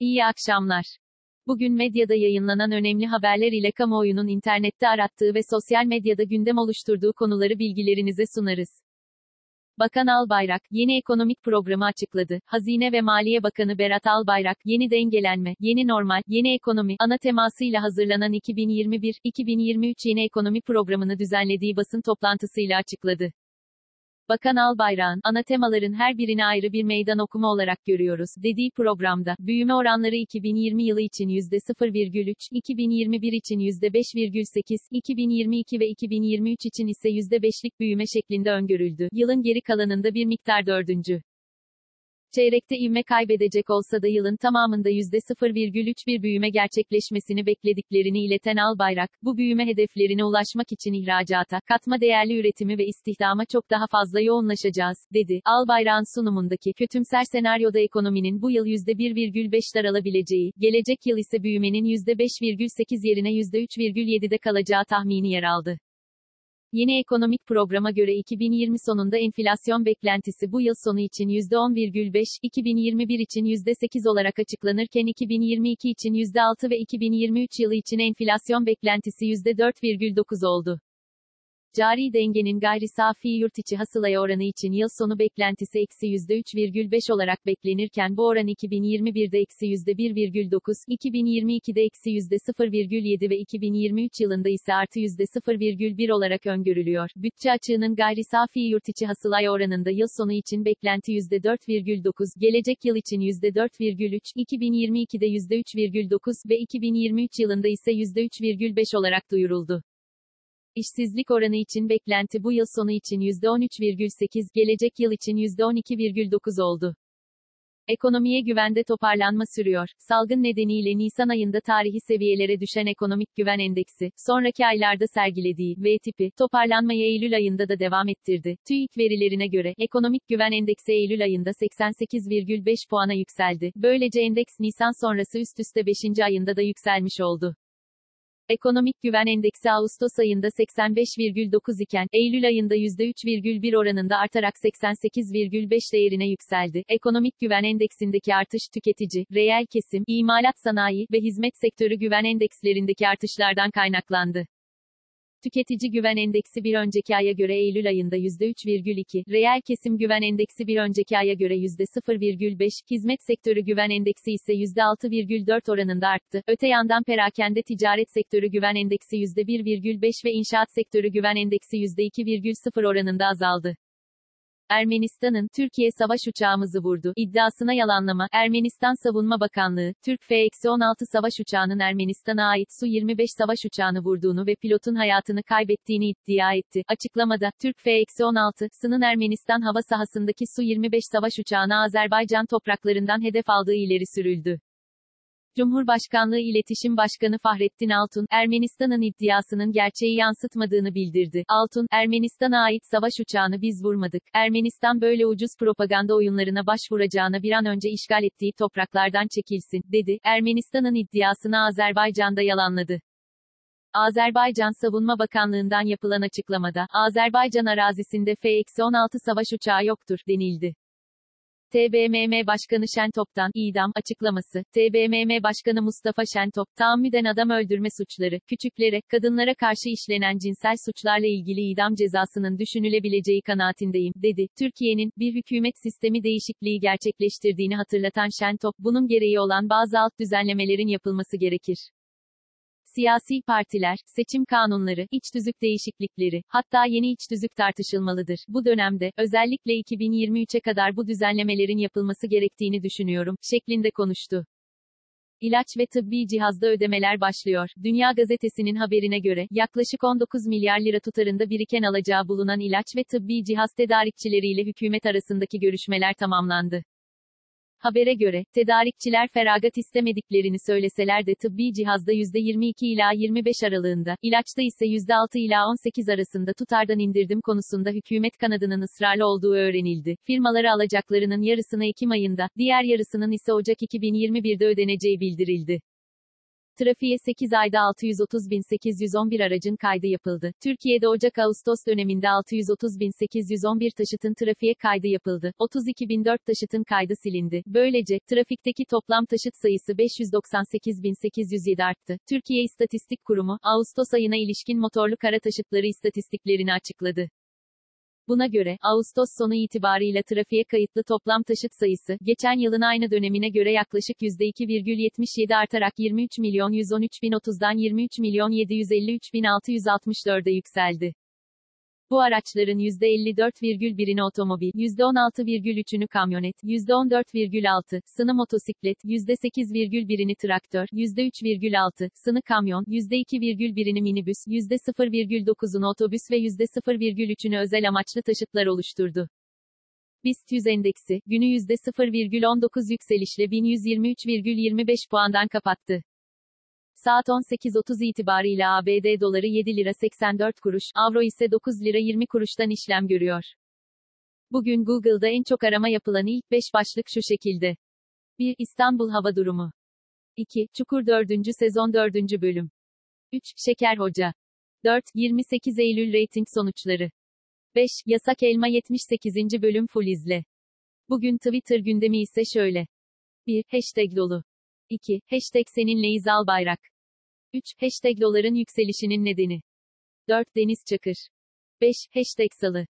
İyi akşamlar. Bugün medyada yayınlanan önemli haberler ile kamuoyunun internette arattığı ve sosyal medyada gündem oluşturduğu konuları bilgilerinize sunarız. Bakan Albayrak, yeni ekonomik programı açıkladı. Hazine ve Maliye Bakanı Berat Albayrak, yeni dengelenme, yeni normal, yeni ekonomi, ana temasıyla hazırlanan 2021-2023 yeni ekonomi programını düzenlediği basın toplantısıyla açıkladı. Bakan Albayrak'ın, ana temaların her birini ayrı bir meydan okuma olarak görüyoruz, dediği programda, büyüme oranları 2020 yılı için %0,3, 2021 için %5,8, 2022 ve 2023 için ise %5'lik büyüme şeklinde öngörüldü. Yılın geri kalanında bir miktar dördüncü. Çeyrekte ivme kaybedecek olsa da yılın tamamında %0,3 bir büyüme gerçekleşmesini beklediklerini ileten Albayrak, bu büyüme hedeflerine ulaşmak için ihracata, katma değerli üretimi ve istihdama çok daha fazla yoğunlaşacağız, dedi. Albayrak'ın sunumundaki kötümser senaryoda ekonominin bu yıl %1,5 daralabileceği, gelecek yıl ise büyümenin %5,8 yerine %3,7'de kalacağı tahmini yer aldı. Yeni ekonomik programa göre 2020 sonunda enflasyon beklentisi bu yıl sonu için %10,5, 2021 için %8 olarak açıklanırken 2022 için %6 ve 2023 yılı için enflasyon beklentisi %4,9 oldu. Cari dengenin gayri safi yurt içi hasılaya oranı için yıl sonu beklentisi eksi %3,5 olarak beklenirken bu oran 2021'de eksi %1,9, 2022'de eksi %0,7 ve 2023 yılında ise artı %0,1 olarak öngörülüyor. Bütçe açığının gayri safi yurt içi hasılaya oranında yıl sonu için beklenti %4,9, gelecek yıl için %4,3, 2022'de %3,9 ve 2023 yılında ise %3,5 olarak duyuruldu. İşsizlik oranı için beklenti bu yıl sonu için %13,8, gelecek yıl için %12,9 oldu. Ekonomiye güvende toparlanma sürüyor. Salgın nedeniyle Nisan ayında tarihi seviyelere düşen ekonomik güven endeksi, sonraki aylarda sergilediği V tipi toparlanmayı Eylül ayında da devam ettirdi. TÜİK verilerine göre ekonomik güven endeksi Eylül ayında 88,5 puana yükseldi. Böylece endeks Nisan sonrası üst üste 5. ayında da yükselmiş oldu. Ekonomik Güven Endeksi Ağustos ayında 85,9 iken, Eylül ayında %3,1 oranında artarak 88,5 değerine yükseldi. Ekonomik Güven Endeksindeki artış tüketici, reel kesim, imalat sanayi ve hizmet sektörü güven endekslerindeki artışlardan kaynaklandı. Tüketici Güven Endeksi bir önceki aya göre Eylül ayında %3,2, reel kesim güven endeksi bir önceki aya göre %0,5, hizmet sektörü güven endeksi ise %6,4 oranında arttı. Öte yandan perakende ticaret sektörü güven endeksi %1,5 ve inşaat sektörü güven endeksi %2,0 oranında azaldı. Ermenistan'ın, Türkiye savaş uçağımızı vurdu, iddiasına yalanlama, Ermenistan Savunma Bakanlığı, Türk F-16 savaş uçağının Ermenistan'a ait Su-25 savaş uçağını vurduğunu ve pilotun hayatını kaybettiğini iddia etti. Açıklamada, Türk F-16, sının Ermenistan hava sahasındaki Su-25 savaş uçağına Azerbaycan topraklarından hedef aldığı ileri sürüldü. Cumhurbaşkanlığı İletişim Başkanı Fahrettin Altun, Ermenistan'ın iddiasının gerçeği yansıtmadığını bildirdi. Altun, Ermenistan'a ait savaş uçağını biz vurmadık. Ermenistan böyle ucuz propaganda oyunlarına başvuracağına bir an önce işgal ettiği topraklardan çekilsin, dedi. Ermenistan'ın iddiasını Azerbaycan'da yalanladı. Azerbaycan Savunma Bakanlığı'ndan yapılan açıklamada, Azerbaycan arazisinde F-16 savaş uçağı yoktur, denildi. TBMM Başkanı Şentop'tan idam açıklaması. TBMM Başkanı Mustafa Şentop, tahammüden adam öldürme suçları, küçüklere, kadınlara karşı işlenen cinsel suçlarla ilgili idam cezasının düşünülebileceği kanaatindeyim, dedi. Türkiye'nin, bir hükümet sistemi değişikliği gerçekleştirdiğini hatırlatan Şentop, bunun gereği olan bazı alt düzenlemelerin yapılması gerekir. Siyasi partiler, seçim kanunları, iç tüzük değişiklikleri, hatta yeni iç tüzük tartışılmalıdır. Bu dönemde, özellikle 2023'e kadar bu düzenlemelerin yapılması gerektiğini düşünüyorum, şeklinde konuştu. İlaç ve tıbbi cihazda ödemeler başlıyor. Dünya Gazetesi'nin haberine göre, yaklaşık 19 milyar lira tutarında biriken alacağı bulunan ilaç ve tıbbi cihaz tedarikçileriyle hükümet arasındaki görüşmeler tamamlandı. Habere göre, tedarikçiler feragat istemediklerini söyleseler de tıbbi cihazda %22 ila 25 aralığında, ilaçta ise %6 ila 18 arasında tutardan indirdim konusunda hükümet kanadının ısrarlı olduğu öğrenildi. Firmaları alacaklarının yarısını Ekim ayında, diğer yarısının ise Ocak 2021'de ödeneceği bildirildi. Trafiğe 8 ayda 630.811 aracın kaydı yapıldı. Türkiye'de Ocak-Ağustos döneminde 630.811 taşıtın trafiğe kaydı yapıldı. 32.004 taşıtın kaydı silindi. Böylece, trafikteki toplam taşıt sayısı 598.807 arttı. Türkiye İstatistik Kurumu, Ağustos ayına ilişkin motorlu kara taşıtları istatistiklerini açıkladı. Buna göre, Ağustos sonu itibarıyla trafiğe kayıtlı toplam taşıt sayısı, geçen yılın aynı dönemine göre yaklaşık %2,77 artarak 23 milyon 113 bin 30'dan 23 milyon 753 bin 664'e yükseldi. Bu araçların %54,1'ini otomobil, %16,3'ünü kamyonet, %14,6, sını motosiklet, %8,1'ini traktör, %3,6, sını kamyon, %2,1'ini minibüs, %0,9'unu otobüs ve %0,3'ünü özel amaçlı taşıtlar oluşturdu. BIST 100 endeksi, günü %0,19 yükselişle 1123,25 puandan kapattı. Saat 18.30 itibarıyla ABD doları 7 lira 84 kuruş, avro ise 9 lira 20 kuruştan işlem görüyor. Bugün Google'da en çok arama yapılan ilk 5 başlık şu şekilde. 1. İstanbul hava durumu. 2. Çukur 4. sezon 4. bölüm. 3. Şeker Hoca. 4. 28 Eylül reyting sonuçları. 5. Yasak Elma 78. bölüm full izle. Bugün Twitter gündemi ise şöyle. 1. Hashtag dolu. 2. Hashtag seninleyiz Albayrak. 3. Hashtag doların yükselişinin nedeni. 4. Deniz Çakır. 5. Hashtag salı.